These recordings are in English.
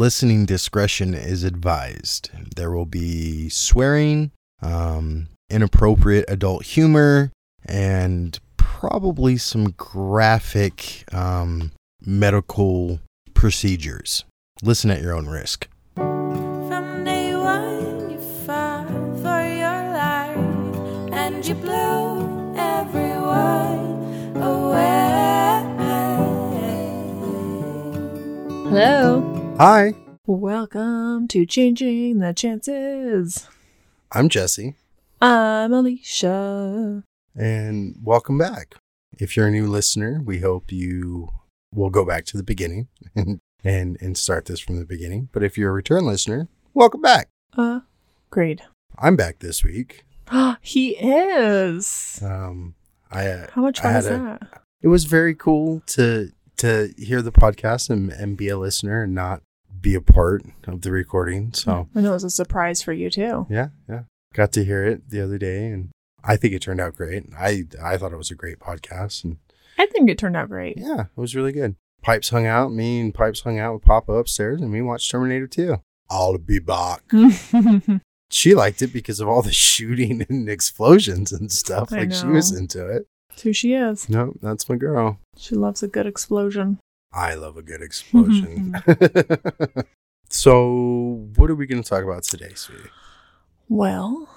listening discretion is advised. There will be swearing, um, inappropriate adult humor, and probably some graphic um, medical procedures. Listen at your own risk. From day one, you fought for your life, and you blew everyone away. Hello. Hi, Welcome to Changing the Chances. I'm Jesse, I'm Alicia. and welcome back. If you're a new listener, we hope you will go back to the beginning and and, and start this from the beginning. But if you're a return listener, welcome back. Uh, great. I'm back this week. he is. Um, I How much fun is a- that? it was very cool to to hear the podcast and, and be a listener and not be a part of the recording. So mm, I know it was a surprise for you too. yeah, yeah, got to hear it the other day, and I think it turned out great. I I thought it was a great podcast, and I think it turned out great. yeah, it was really good. Pipes hung out. Me and Pipes hung out with Papa upstairs, and we watched Terminator 2. I'll be back. She liked it because of all the shooting and explosions and stuff. I Like she was into it. That's who she is. No, that's my girl. She loves a good explosion. I love a good explosion. Mm-hmm, mm-hmm. so, what are we going to talk about today, sweetie? Well,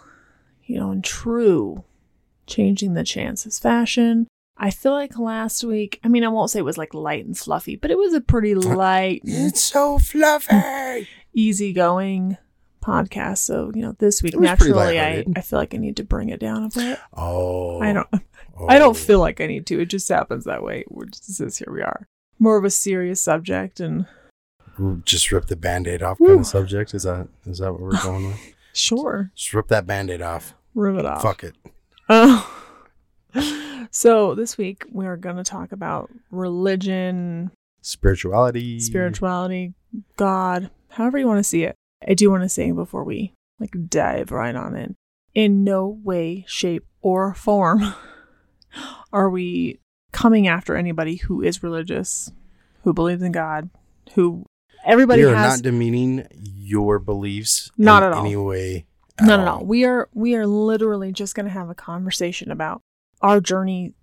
you know, in true changing the chances fashion, I feel like last week, I mean, I won't say it was like light and fluffy, but it was a pretty light, It's so fluffy. easygoing podcast. So, you know, this week, It was pretty naturally, I, I feel like I need to bring it down a bit. Oh, I don't, I don't oh. feel like I need to. It just happens that way. We're just, it says here we are. More of a serious subject and just rip the band-aid off Woo. kind of subject. Is that is that what we're going with? sure, Just rip that band-aid off. rip it off. Fuck it. Oh. so this week we're going to talk about religion, Spirituality. spirituality, God, however you want to see it. I do want to say before we like dive right on in, in no way, shape, or form are we coming after anybody who is religious, who believes in God, who everybody we are has not demeaning your beliefs Not in at all. any way. at No, no, all. no. We are we are literally just going to have a conversation about our journey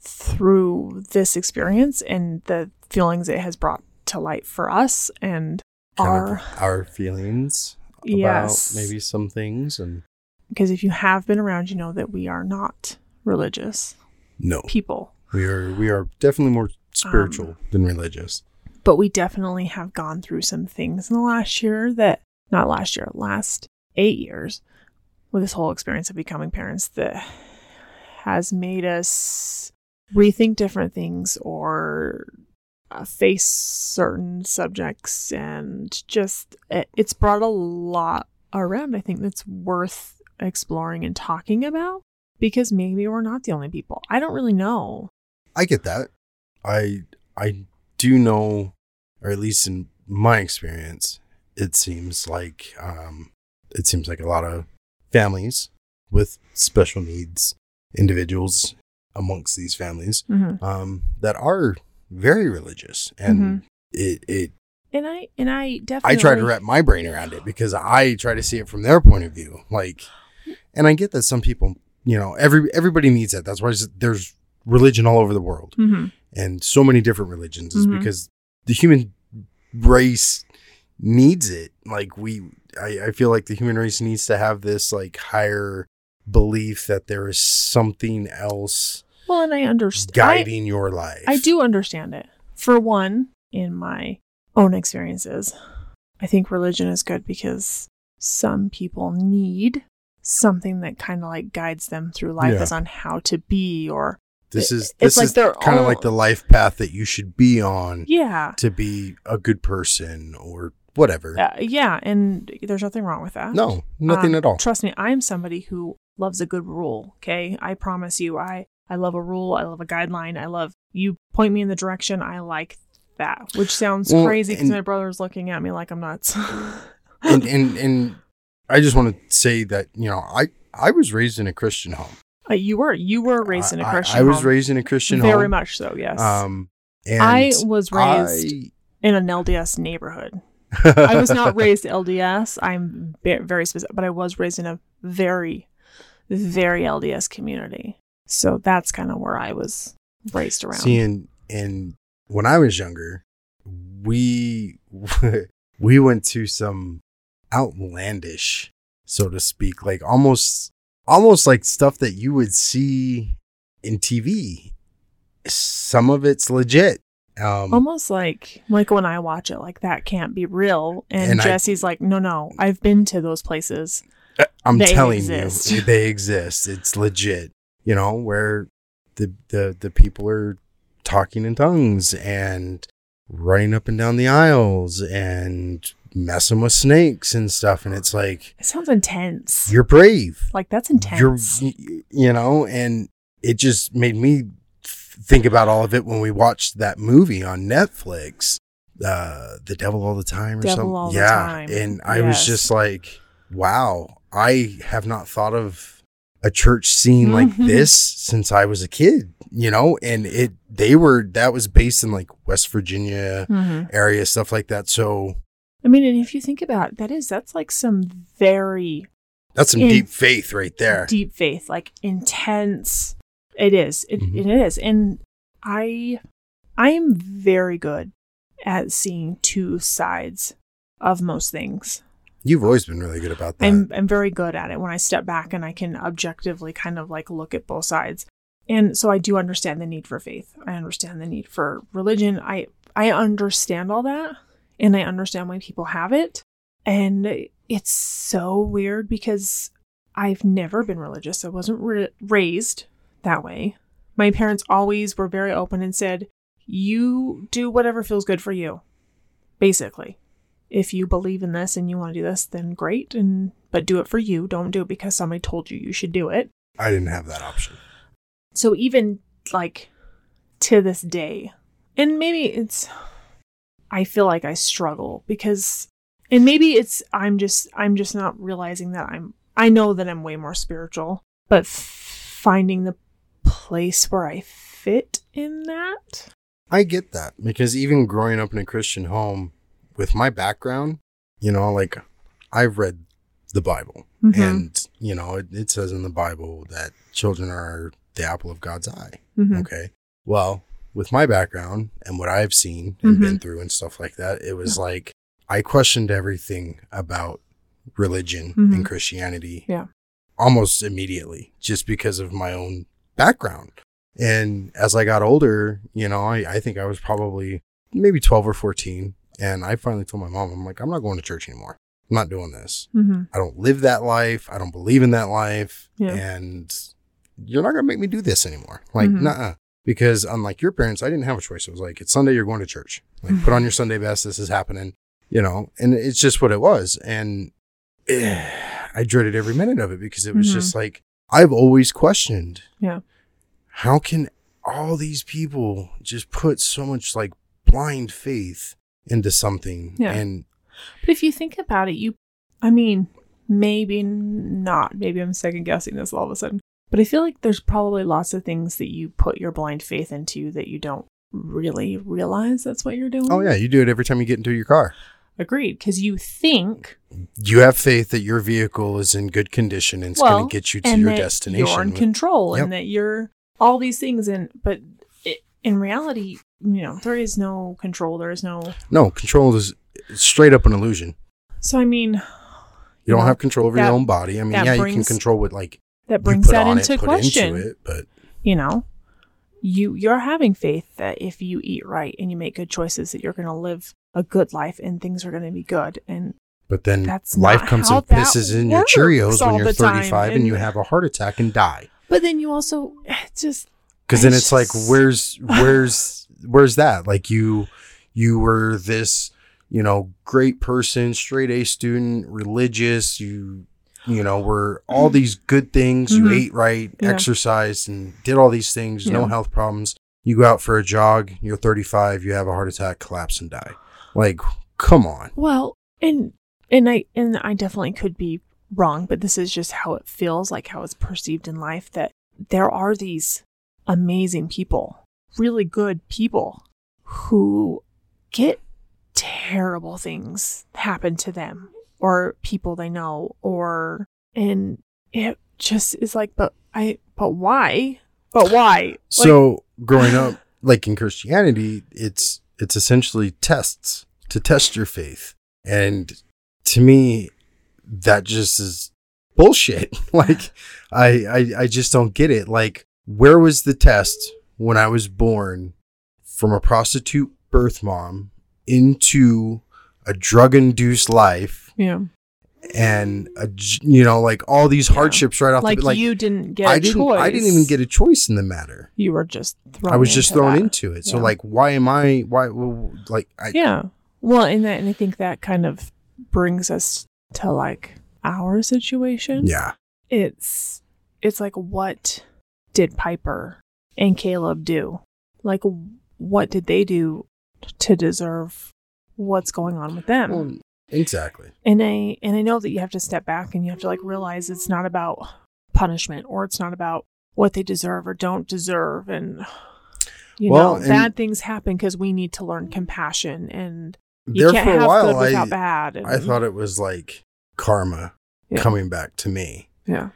through this experience and the feelings it has brought to light for us and Kind our our feelings yes about maybe some things and because if you have been around you know that we are not religious no, people we are we are definitely more spiritual Um, than religious. but we definitely have gone through some things in the last year that not last year last 8 years with this whole experience of becoming parents that has made us rethink different things or uh, face certain subjects and just it, it's brought a lot around i think that's worth exploring and talking about because maybe we're not the only people i don't really know I get that. I I do know, or at least in my experience, it seems like um, it seems like a lot of families with special needs individuals amongst these families mm-hmm. um, that are very religious, and Mhm. it it and i and i definitely I try to wrap my brain around it because I try to see it from their point of view. Like, and I get that some people, you know, every everybody needs that. That's why there's religion all over the world hmm and so many different religions is Mhm. because the human race needs it. Like we, I, I feel like the human race needs to have this like higher belief that there is something else well and i understand guiding your life. I do understand it. For one, in my own experiences, I think religion is good because some people need something that kind of like guides them through life Yeah. as on how to be or This is it's this like is their kind of own- like the life path that you should be on yeah. to be a good person or whatever. Uh, yeah, and there's nothing wrong with that. No, nothing Um, at all. Trust me, I'm somebody who loves a good rule. Okay, I promise you, I I love a rule. I love a guideline. I love you point me in the direction. I like that, which sounds Well, crazy because and- my brother's looking at me like I'm nuts. and and and I just want to say that you know I I was raised in a Christian home. Uh, you were you were raised in a Christian. I, was home. raised in a Christian very home. much so. Yes, Um, and I was raised I- in an LDS neighborhood. I was not raised LDS. I'm very specific, but I was raised in a very, very LDS community. So that's kind of where I was raised around. See, and, and when I was younger, we we went to some outlandish, so to speak, like almost almost like stuff that you would see in TV. Some of it's legit. Um, Almost like like when I watch it, like that can't be real. And, And I- Jesse's like, no, no, I've been to those places. I'm They telling exist. you, they exist. It's legit. You know, where the the the people are talking in tongues and running up and down the aisles and messing with snakes and stuff. And it's like It sounds intense. you're brave. like that's You're intense. you know, and it just made me think about all of it when we watched that movie on Netflix, uh, The Devil All the Time or Devil something. Yeah, Time. and I was just like, wow, I have not thought of a church scene like Mhm. this since I was a kid, you know, and it they were that was based in like West Virginia Mhm. area stuff like that. So I mean, and if you think about it, that is that's like some very that's some In- deep faith right there. deep faith, like intense. It is. It, Mhm. it is. And I I am very good at seeing two sides of most things. You've always been really good about that. I'm I'm very good at it when I step back and I can objectively kind of like look at both sides. And so I do understand the need for faith. I understand the need for religion. I I understand all that and I understand why people have it. And it's so weird because I've never been religious. I wasn't ra- raised that way. My parents always were very open and said, "You do whatever feels good for you." Basically if you believe in this and you want to do this, then great. And but do it for you. Don't do it because somebody told you you should do it. I didn't have that option. So even like to this day, and maybe it's, I feel like I struggle because, and maybe it's I'm just I'm just not realizing that I'm I know that I'm way more spiritual, but f- finding the place where I fit in that. I get that because even growing up in a Christian home with my background, you know, like I've read the Bible Mhm. and, you know, it, it says in the Bible that children are the apple of God's eye. Mhm. Okay. Well, with my background and what I've seen and Mhm. been through and stuff like that, it was like I questioned everything about religion Mhm. and Christianity Yeah. almost immediately just because of my own background. And as I got older, you know, I, I think I was probably maybe 12 or 14. And I finally told my mom, I'm like, I'm not going to church anymore. I'm not doing this. Mhm. I don't live that life. I don't believe in that life. Yeah. And you're not going to make me do this anymore. Like, Mhm. nah. Because unlike your parents, I didn't have a choice. It was like, it's Sunday, you're going to church. Like, put on your Sunday best. This is happening, you know, and it's just what it was. And eh, I dreaded every minute of it because it was Mhm. just like, I've always questioned Yeah. how can all these people just put so much like blind faith into something Yeah. and But if you think about it, you, I mean, maybe not. Maybe I'm second guessing this all of a sudden. But I feel like there's probably lots of things that you put your blind faith into that you don't really realize that's what you're doing. oh yeah you do it every time you get into your car Agreed. Because you think, you have faith that your vehicle is in good condition and it's well, going to get you to and your that destination you're in with- control Yep. and that you're all these things. And, but it, in reality, you know, there is no control. There is no, no control is straight up an illusion so I mean, you don't have control over that- your own body i mean yeah you can control what like that brings that into it, question. into it but you know you you're having faith that if you eat right and you make good choices that you're going to live a good life and things are going to be good. And but then That's life comes and pisses in your cheerios when you're 35 and, and- you have a heart attack and die. But then you also eh, just because then It's it's like where's where's where's that? Like you you were this you know great person straight a student religious you you know were all these good things you Mhm. ate right Yeah. exercised and did all these things no health problems. You go out for a jog you're 35 you have a heart attack collapse and die. Like come on. Well and and i and i definitely could be wrong but this is just how it feels like how it's perceived in life that there are these amazing people really good people who get terrible things happen to them or people they know or and it just is like but I but why? But why? Like, So growing up, like in Christianity, it's it's essentially tests to test your faith, and to me, that just is bullshit. like I, I I just don't get it. Like where was the test when I was born from a prostitute birth mom into a drug induced life yeah. and a, j- you know like all these Yeah. hardships right off Like, the like you didn't get I a didn't choice. I didn't even get a choice in the matter. You were just thrown I was just into thrown that. into it. So like, why am I? Why? well, Like, I Yeah. Well, and that, and I think that kind of brings us to like our situation. yeah, It's it's like what did Piper and Caleb do? Like what did they do to deserve what's going on with them? well, exactly. and I and I know that you have to step back and you have to like realize it's not about punishment or it's not about what they deserve or don't deserve and you Well, know and- bad things happen because we need to learn compassion and you There can't for a have while, good without I bad. And, I thought it was like karma Yeah. coming back to me yeah,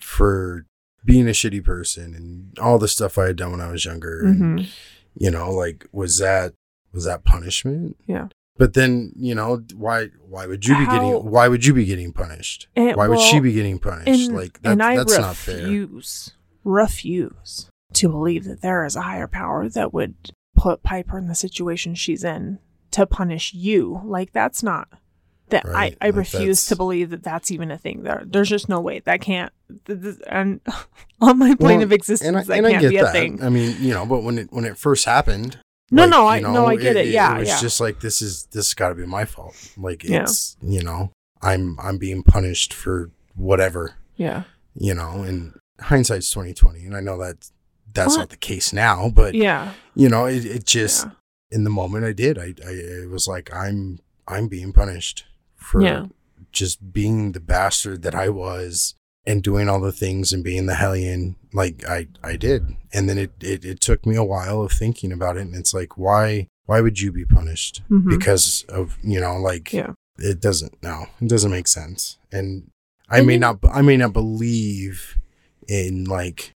for being a shitty person and all the stuff I had done when I was younger. And, hmm you know, like was that was that punishment? Yeah. But then you know why? Why would you be getting? Why would you be getting punished? And- why would she be getting punished? and, like that, and I that's not fair. refuse refuse to believe that there is a higher power that would put Piper in the situation she's in to punish you. Like that's not that Right, I, I like refuse to believe that that's even a thing. There, there's just no way that can't. And on my plane Well, of existence, and I, that and can't get be a that. thing. I mean, you know, but when it when it first happened, No, like, no, I you no, I get it. Yeah, it was yeah. just like this is this got to be my fault. Like Yeah. it's you know I'm I'm being punished for whatever yeah, you know. And hindsight's twenty twenty, and I know that that's What? not the case now, but yeah, you know, it, it just yeah. in the moment I did, I, I it was like I'm I'm being punished for Yeah. just being the bastard that I was and doing all the things and being the hellion like I I did. And then it it, it took me a while of thinking about it and it's like why why would you be punished Mhm. because of you know like Yeah. it doesn't no it doesn't make sense and I And may you- not I may not believe in like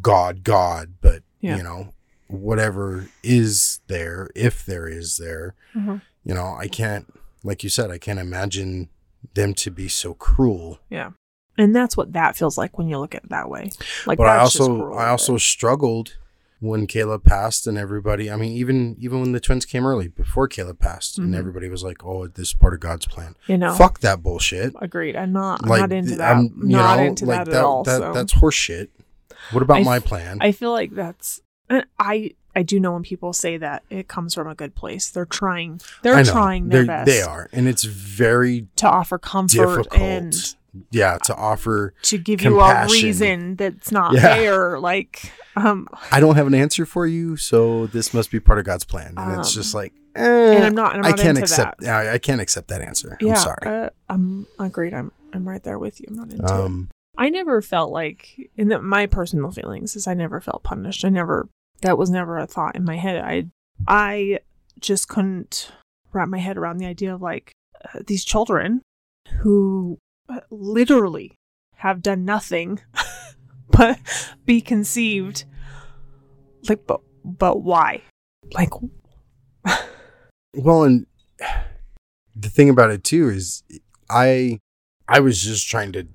God God but Yeah. you know whatever is there if there is there Mhm. you know I can't like you said I can't imagine them to be so cruel yeah. And that's what that feels like when you look at it that way. Like, but I also I also struggled when Caleb passed and everybody I mean even even when the twins came early before Caleb passed and Mhm. everybody was like oh this is part of God's plan you know, fuck that bullshit agreed. I'm not. I'm not into that. I'm, you not know, into like that, at all. so. that's horseshit. What about I my plan? I feel like that's. I I do know when people say that it comes from a good place. They're trying. They're trying their They're- best. They are, and it's very to offer comfort difficult. and yeah, to offer. to give you a reason that's not Yeah. there. Like, um, I don't have an answer for you, so this must be part of God's plan, and it's Um, just like, eh, and I'm not. I'm I can't accept. that. I, I can't accept that answer. Yeah, I'm sorry. Uh, I'm agreed. I'm I'm right there with you. I'm not into it. Um, I never felt like, in the, my personal feelings, is I never felt punished. I never, that was never a thought in my head. I, I just couldn't wrap my head around the idea of like uh, these children who literally have done nothing but be conceived. Like, but, but why? Like, well, and the thing about it too is, I, I was just trying to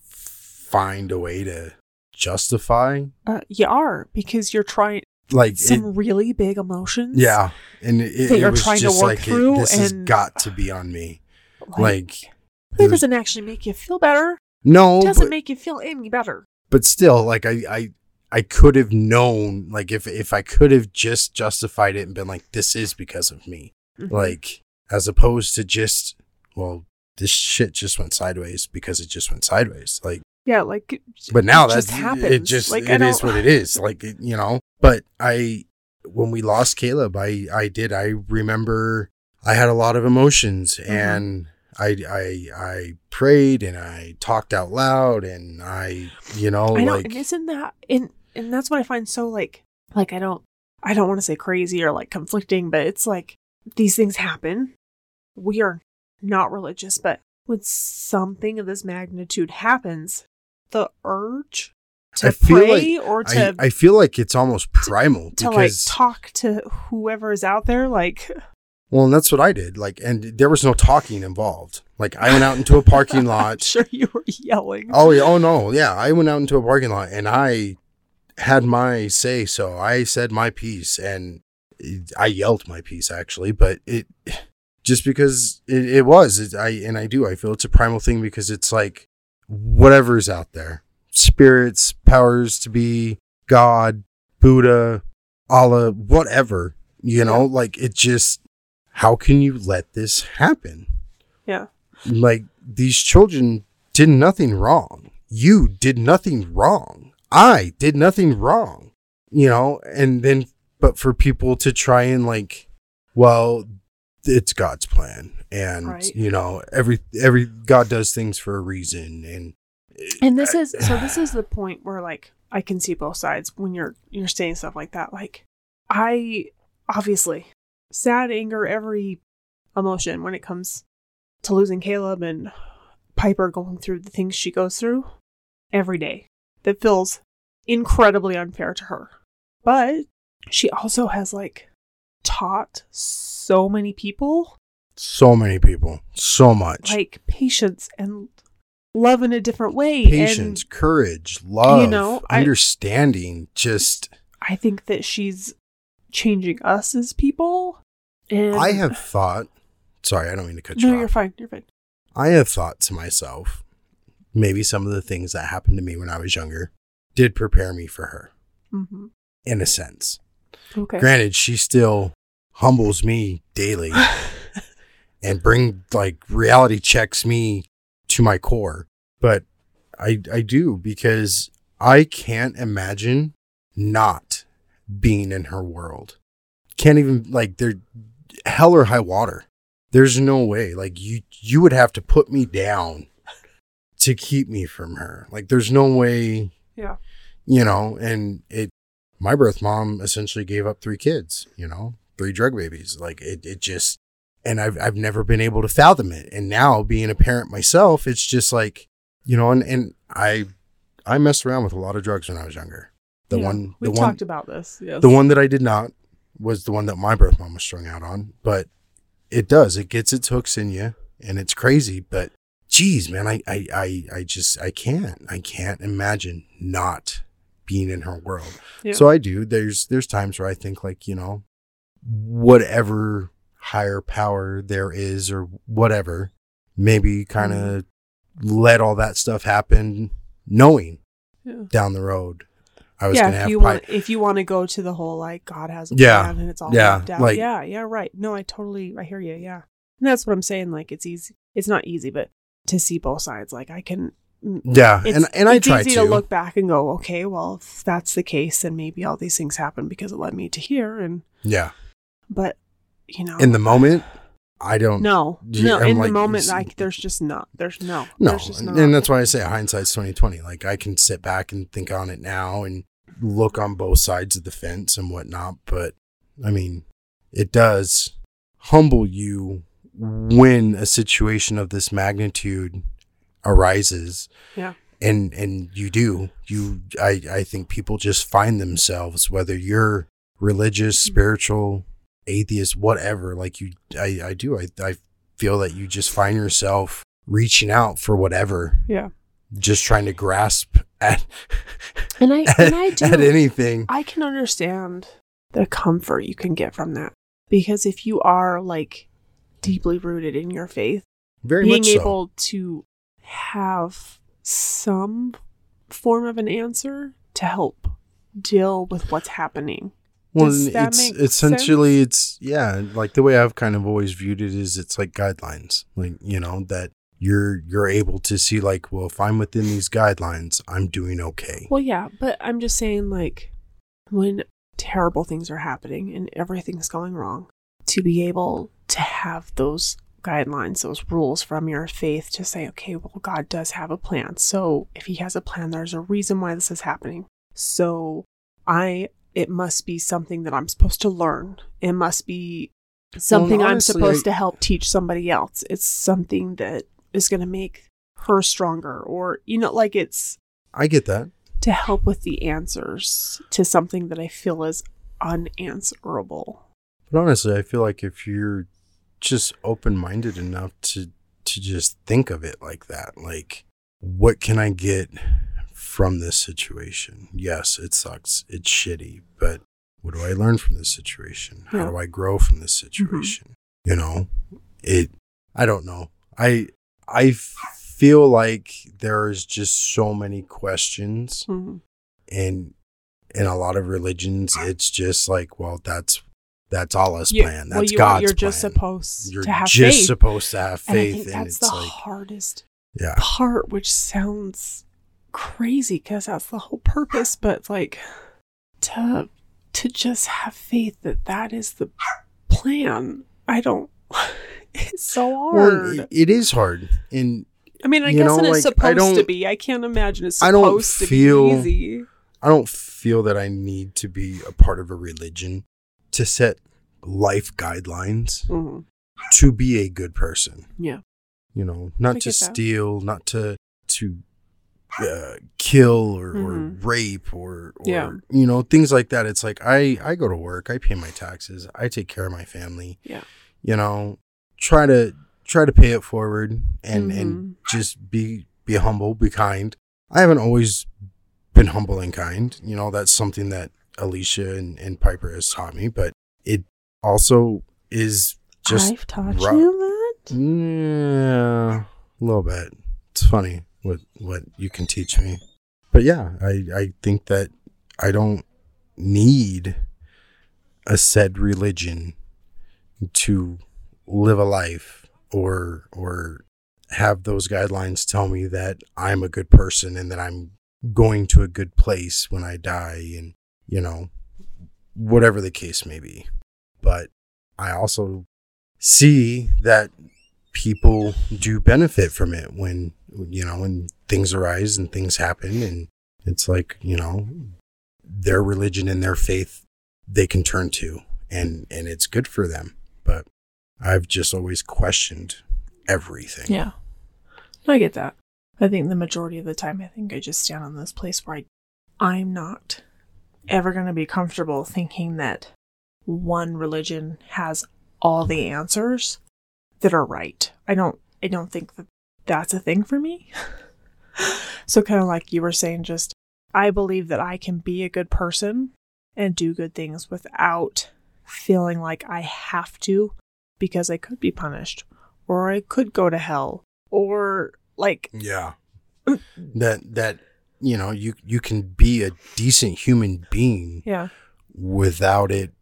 find a way to justify, uh, you are because you're trying like, it, some really big emotions. yeah, and it, it, was trying to just work like, it- through this has got to be on me. Like, Like, it doesn't actually make you feel better. no, it doesn't but- make you feel any better. but still like i i i could have known like if if i could have just justified it and been like this is because of me Mm-hmm. like as opposed to just well this shit just went sideways because it just went sideways like yeah, like but now it that just happens. it just like, it is what it is like it, you know but i when we lost caleb i i did i remember i had a lot of emotions Mm-hmm. and I, I I prayed and I talked out loud and I you know I know, like and isn't that and and that's what I find so like like I don't I don't want to say crazy or like conflicting, but it's like these things happen. We are not religious, but when something of this magnitude happens, the urge to I feel pray or to I, I feel like it's almost primal to like talk to whoever is out there, like well, and that's what I did. Like, and there was no talking involved. Like, I went out into a parking I'm lot. sure you were yelling. Oh, yeah, oh no, yeah. I went out into a parking lot and I had my say. So I said my piece and I yelled my piece actually, but it just because it, it was. It, I and I do. I feel it's a primal thing because it's like whatever's out there, spirits, powers to be, God, Buddha, Allah, whatever. You know, like it just. How can you let this happen? Yeah. like these children did nothing wrong. You did nothing wrong. I did nothing wrong. You know, and then but for people to try and like well it's God's plan and Right. you know every every God does things for a reason and And this is so this is the point where like I can see both sides when you're you're saying stuff like that. Like I obviously sad, anger, every emotion when it comes to losing Caleb and Piper going through the things she goes through every day. That feels incredibly unfair to her. But she also has like taught so many people so many people so much like patience and love in a different way. patience And courage love you know, I- understanding just I think that she's changing us as people. And I have thought sorry I don't mean to cut you no, off you're fine. You're fine. I have thought to myself, maybe some of the things that happened to me when I was younger did prepare me for her, hmm in a sense. Okay. Granted, she still humbles me daily and bring like reality checks me to my core, but I I do because I can't imagine not being in her world. Can't even like there hell or high water. There's no way. Like you you would have to put me down to keep me from her. Like there's no way yeah. you know, and it, my birth mom essentially gave up three kids, you know, three drug babies. Like it, it just, and I've, I've never been able to fathom it. And now being a parent myself, it's just like, you know, and, and I, I messed around with a lot of drugs when I was younger. The Yeah. one, we talked about this. Yes. the one that I did not was the one that my birth mom was strung out on, but it does, it gets its hooks in you and it's crazy, but geez, man, I, I, I, I just, I can't, I can't imagine not being in her world. Yeah. So I do. There's, there's times where I think like, you know, whatever higher power there is or whatever, maybe kind of mm-hmm. let all that stuff happen knowing Yeah. down the road. I was yeah, going to if have you want, if you want to go to the whole like God has a Yeah, plan and it's all yeah, mapped out. like- yeah, yeah, right. No, I totally, I hear you. Yeah, and that's what I'm saying. Like, it's easy. It's not easy, but to see both sides, like I can. mm, Yeah, and and I it's try easy to. to look back and go, okay, well, if that's the case, then maybe all these things happen because it led me to here. And yeah, but you know, in the moment, I don't. no, Yeah, no, I'm in like, the moment, like there's just not, there's no, no, there's just and, not. and that's why I say hindsight's twenty twenty. Like I can sit back and think on it now and look on both sides of the fence and whatnot. But I mean, it does humble you when a situation of this magnitude arises. Yeah. and and you do you i i think people just find themselves whether you're religious mm-hmm. spiritual atheist whatever like you i i do. I i feel that you just find yourself reaching out for whatever. Yeah, just trying to grasp at and I at, and I do. at anything. I can understand the comfort you can get from that. Because if you are like deeply rooted in your faith, very being much so. able to have some form of an answer to help deal with what's happening. Well it's essentially it's yeah like the way i've kind of always viewed it is it's like guidelines like you know that you're you're able to see like well if i'm within these guidelines i'm doing okay Well, yeah, but I'm just saying, like, when terrible things are happening and everything's going wrong, to be able to have those guidelines, those rules from your faith to say, okay, well, God does have a plan. So if He has a plan, there's a reason why this is happening. So I, it must be something that I'm supposed to learn. It must be something I'm supposed I- to help teach somebody else. It's something that is going to make her stronger, or, you know, like it's I get that. to help with the answers to something that I feel is unanswerable. But honestly, I feel like if you're just open minded enough to to just think of it like that, like what can I get from this situation? Yes, it sucks. It's shitty, but what do I learn from this situation? How Yeah. do I grow from this situation? You know, it I don't know. I I feel like there's just so many questions Mhm. and in a lot of religions it's just like well that's that's Allah's You- plan well, that's you- God's You're just supposed you're to have just faith. supposed to have faith. and I think and, that's it's the like hardest yeah part, which sounds crazy because that's the whole purpose. But like to to just have faith that that is the plan. I don't. It's so hard. it- it is hard and I mean, I guess know, it is like, supposed to be. I can't imagine it's I don't supposed to feel- be easy. I don't feel that I need to be a part of a religion to set life guidelines Mhm. to be a good person Yeah. you know I not to get that. steal not to to uh, kill or, or Mhm. rape or, or Yeah. you know things like that it's like i i go to work i pay my taxes i take care of my family Yeah. you know try to try to pay it forward and Mm-hmm. and just be be humble be kind i haven't always been humble and kind you know that's something that alicia and, and piper has taught me but it also is just I've taught you that. yeah, a little bit. It's funny what what you can teach me. But yeah, I I think that I don't need a said religion to live a life or or have those guidelines tell me that I'm a good person and that I'm going to a good place when I die and you know whatever the case may be. But I also see that people do benefit from it when you know when things arise and things happen and it's like you know their religion and their faith they can turn to and and it's good for them but i've just always questioned everything Yeah. I get that. I think the majority of the time, I think I just stand on this place where I, I'm not ever going to be comfortable thinking that one religion has all the answers that are right. I don't, I don't think that that's a thing for me. so kind of like you were saying, just I believe that I can be a good person and do good things without feeling like I have to because I could be punished or I could go to hell or like yeah that that you know you you can be a decent human being yeah without it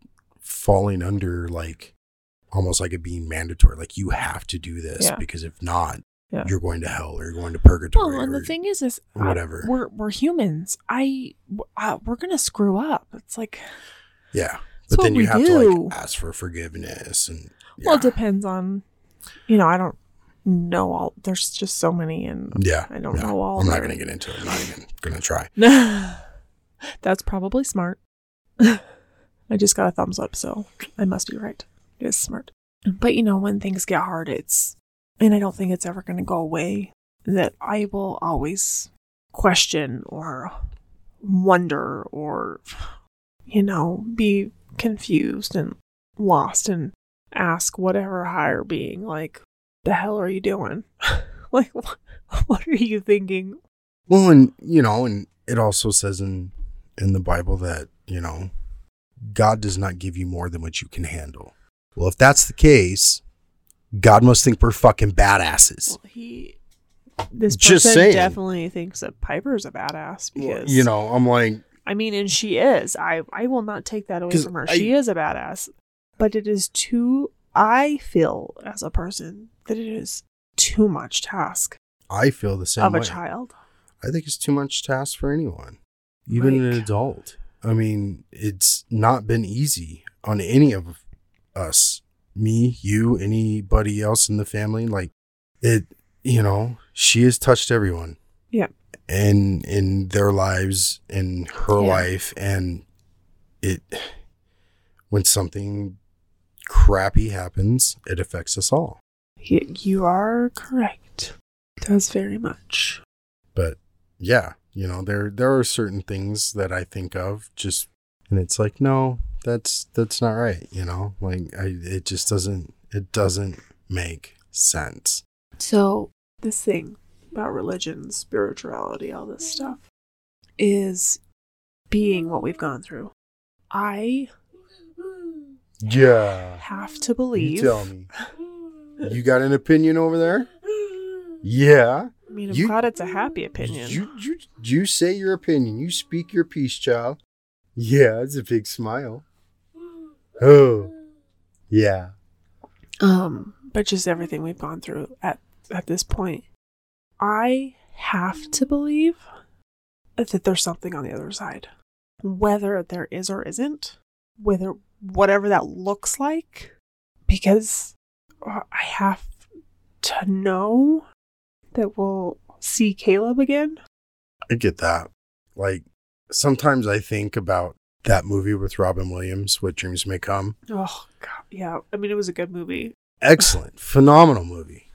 falling under like almost like it being mandatory like you have to do this Yeah. because if not Yeah. you're going to hell or you're going to purgatory well and the thing is is uh, whatever. we're we're humans. I uh, we're gonna screw up. It's like yeah. but then you have do. to like ask for forgiveness and well it depends on you know i don't know all there's just so many and yeah. I don't yeah. know all i'm not going to get into it. I'm not even going to try. That's probably smart. I just got a thumbs up so i must be right. It is smart. But you know when things get hard it's and i don't think it's ever going to go away that i will always question or wonder or you know be confused and lost and ask whatever higher being like the hell are you doing? Like what, what are you thinking? Well and you know and it also says in in the bible that you know god does not give you more than what you can handle. Well if that's the case god must think we're fucking badasses Well, he this Just person saying. definitely thinks that Piper's a badass because you know i'm like I mean, and she is. I I will not take that away 'Cause from her. I- she is a badass, but it is too. I feel as a person that it is too much task i feel the same of way a child. I think it's too much task for anyone, even an Like- adult. I mean, it's not been easy on any of us, me, you, anybody else in the family. Like it, you know, she has touched everyone. Yeah. And in their lives, in her Yeah. life, and it when something crappy happens, it affects us all. You are correct. Does very much. But yeah, you know, there there are certain things that I think of just and it's like, no, that's that's not right, you know? Like I it just doesn't it doesn't make sense. So, this thing about religion, spirituality, all this stuff is being what we've gone through. I Yeah. have to believe. You tell me. You got an opinion over there? Yeah. I mean, I'm You- glad it's a happy opinion. You, you, you say your opinion. You speak your piece, child. Yeah, it's a big smile. Oh, yeah. um, but just everything we've gone through at at this point, I have to believe that there's something on the other side, whether there is or isn't, whether whatever that looks like, because uh, I have to know that we'll see Caleb again. I get that. Like, sometimes I think about that movie with Robin Williams, What Dreams May Come. Oh God, yeah. I mean, it was a good movie. Excellent, phenomenal movie.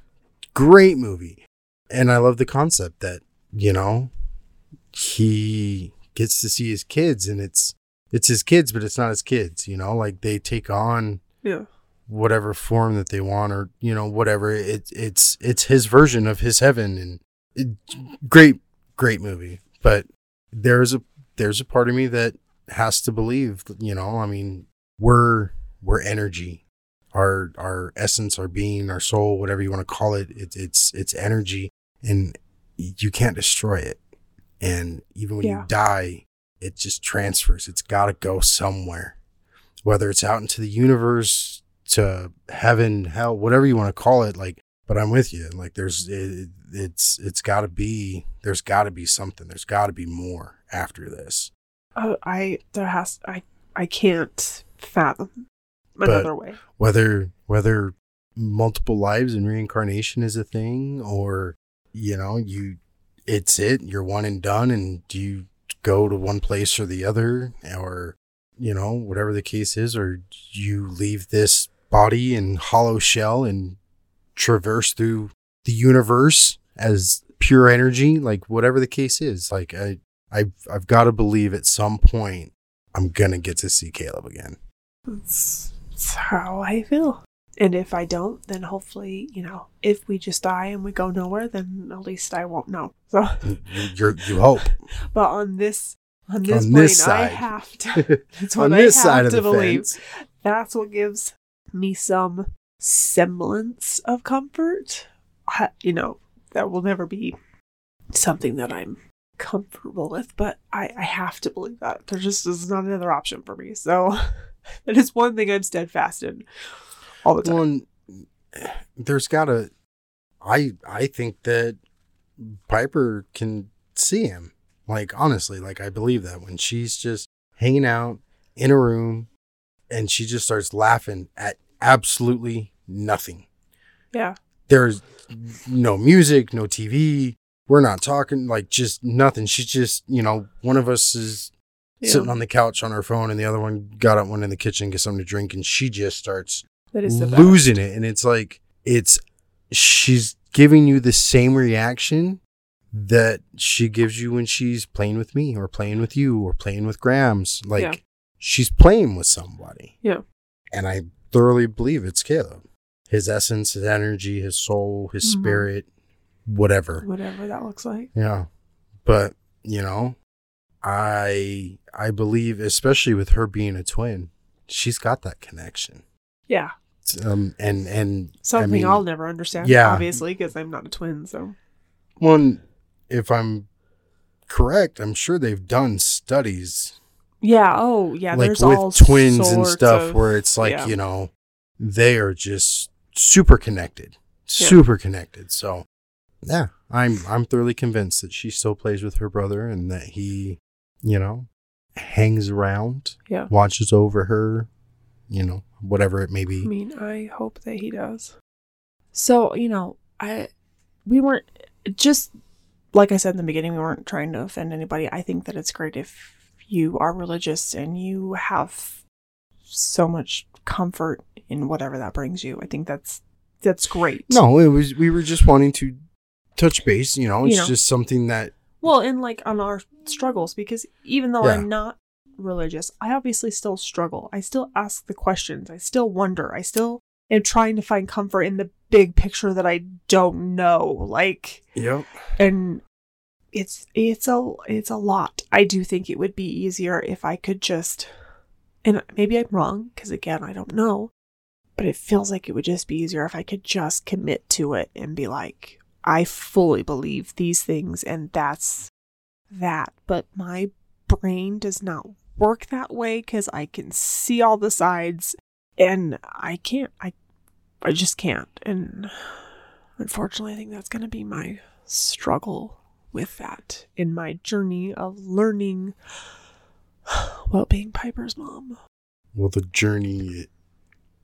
Great movie. And I love the concept that, you know, he gets to see his kids and it's it's his kids, but it's not his kids, you know, like they take on Yeah. whatever form that they want or you know whatever it, it's it's his version of his heaven and it, great great movie but there's a there's a part of me that has to believe you know i mean we're we're energy. Our our essence our being our soul whatever you want to call it, it it's it's energy and you can't destroy it. And even when Yeah. you die it just transfers. It's got to go somewhere. Whether it's out into the universe to heaven hell whatever you want to call it like but i'm with you. Like there's it, it's it's got to be there's got to be something. There's got to be more after this Uh, I there has I I can't fathom But- another way. whether whether multiple lives and reincarnation is a thing or you know you it's it you're one and done and you go to one place or the other or you know whatever the case is or you leave this body and hollow shell and traverse through the universe as pure energy like whatever the case is like i i've, I've got to believe at some point i'm gonna get to see caleb again That's, that's how I feel. And if I don't, then hopefully, you know, if we just die and we go nowhere, then at least I won't know. So, you, you're, hope but on this on this On plane, this I have to. That's what on I this have side of to the believe. fence. That's what gives me some semblance of comfort. I, you know, that will never be something that I'm comfortable with, but I, I have to believe that. There just is not another option for me. So that is one thing I'm steadfast in all the time. Well, and eh, there's gotta. I I think that Piper can see him. Like honestly, like I believe that when she's just hanging out in a room, and she just starts laughing at absolutely nothing. yeah. There's no music, no TV. We're not talking like just nothing. She's just you know one of us is Yeah. sitting on the couch on her phone, and the other one got up, went in the kitchen, get something to drink, and she just starts That is best. losing it and it's like it's she's giving you the same reaction that she gives you when she's playing with me or playing with you or playing with grams like Yeah. she's playing with somebody Yeah. and i thoroughly believe it's caleb his essence his energy his soul his Mhm. spirit whatever Whatever that looks like. yeah but you know i i believe especially with her being a twin she's got that connection Yeah. um and and Something I mean, I'll never understand. yeah. Obviously, because I'm not a twin. So, One, if I'm correct, I'm sure they've done studies yeah. Oh, yeah. like there's with all twins and stuff of- where it's like, yeah. you know, they are just super connected. Yeah. Super connected. So yeah, I'm I'm thoroughly convinced that she still plays with her brother and that he, you know, hangs around, Yeah. watches over her, you know, whatever it may be. I mean, I hope that he does. So, you know, I we weren't just like I said in the beginning, we weren't trying to offend anybody. I think that it's great if you are religious and you have so much comfort in whatever that brings you. I think that's that's great. No, it was we were just wanting to touch base. You know, it's You know. just something that Well, and like on our struggles, because even though Yeah. I'm not religious, I obviously still struggle. I still ask the questions. I still wonder. I still am trying to find comfort in the big picture that I don't know. Like, Yep. and it's it's a it's a lot. I do think it would be easier if I could just, and maybe I'm wrong because again I don't know, but it feels like it would just be easier if I could just commit to it and be like, I fully believe these things and that's that. But my brain does not work that way because I can see all the sides and I can't. I I just can't. And unfortunately, I think that's going to be my struggle with that in my journey of learning about being Piper's mom. Well, the journey,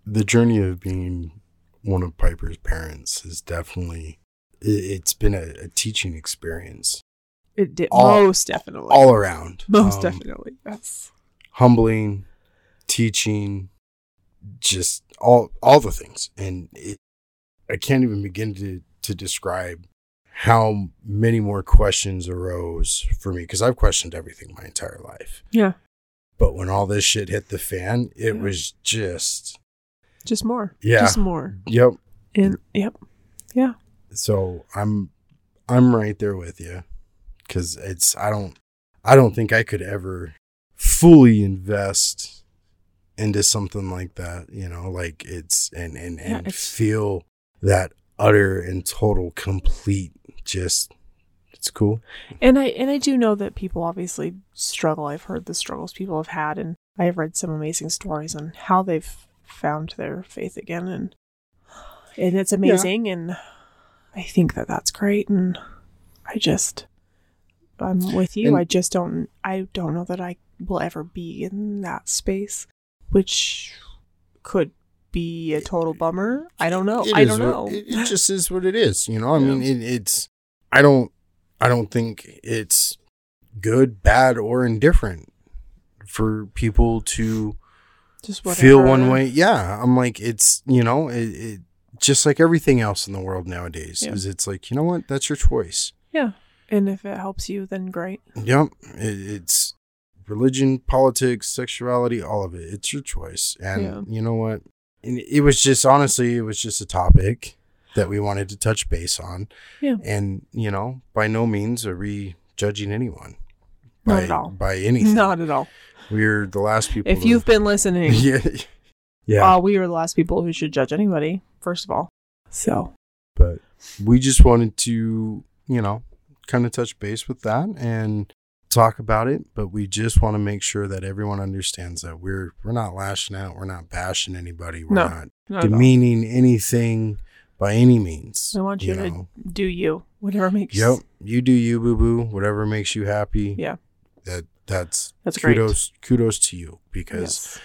the journey of being one of Piper's parents is definitely. It- It's been a, a teaching experience It did All- most definitely. all around. most Um, definitely. Yes. humbling, teaching, just all all the things, and it, I can't even begin to to describe how many more questions arose for me because I've questioned everything my entire life. Yeah. But when all this shit hit the fan, it Yeah. was just Just more. Yeah. Just more. yep. And yep. Yeah. So I'm I'm right there with you because it's I don't I don't think I could ever fully invest into something like that. You know, like it's and and Yeah, and it's- feel that utter and total complete just it's cool. And I and I do know that people obviously struggle. I've heard the struggles people have had and I have read some amazing stories on how they've found their faith again and and it's amazing and I think that that's great and I just I'm with you. And- I just don't I don't know that I will ever be in that space which could be a total bummer. I don't know. I don't know. It, it just is what it is. You know, I Yeah. mean, it, it's. I don't. I don't think it's good, bad, or indifferent for people to just feel one way. Yeah, I'm like, it's you know, it, it just like everything else in the world nowadays. Yeah. Is it's like you know what? That's your choice. Yeah. And if it helps you then great. Yep, it, it's religion, politics, sexuality, all of it. It's your choice, and Yeah. you know what? And it was just honestly, it was just a topic that we wanted to touch base on. Yeah. and you know, by no means are we judging anyone. Not by, at all. By anything. Not at all. We're the last people. If to- you've been listening, yeah, yeah. uh, we are the last people who should judge anybody, first of all. So, but we just wanted to, you know, kind of touch base with that and talk about it. But we just want to make sure that everyone understands that we're we're not lashing out, we're not bashing anybody, we're No, not not demeaning anything by any means. I want you, to do you, whatever makes Yep, you do you, boo boo. Whatever makes you happy. Yeah. that that's That's great. kudos kudos to you because Yes.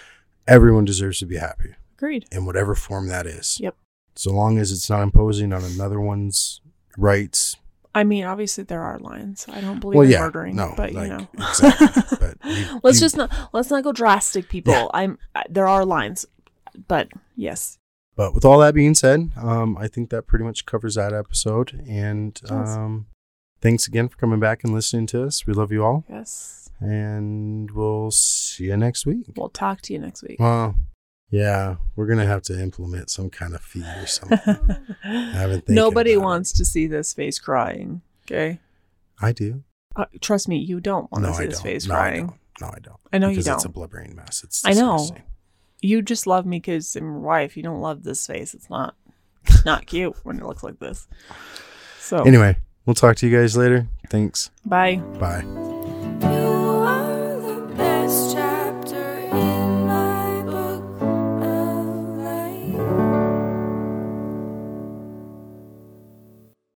everyone deserves to be happy Agreed. in whatever form that is. Yep. So long as it's not imposing on another one's rights. I mean, obviously there are lines. I don't believe Well, in yeah, murdering, no, but like, you know. exactly. But you- let's you- just not let's not go drastic, people. Yeah. I'm uh, there are lines, but yes, But with all that being said, um, I think that pretty much covers that episode. And does. um, thanks again for coming back and listening to us. We love you all, yes. and we'll see you next week. We'll talk to you next week. Well, yeah, we're gonna have to implement some kind of fee or something. haven't Nobody about it. wants to see this face crying. Okay, I do. uh, trust me, you don't want No, to see I this don't. face no, I crying. don't. No, I don't. I know you because it's a don't. blubbering mess. It's I know. You just love me because I'm your wife. You don't love this face. It's not not cute when it looks like this. So Anyway, we'll talk to you guys later. Thanks. bye. Bye.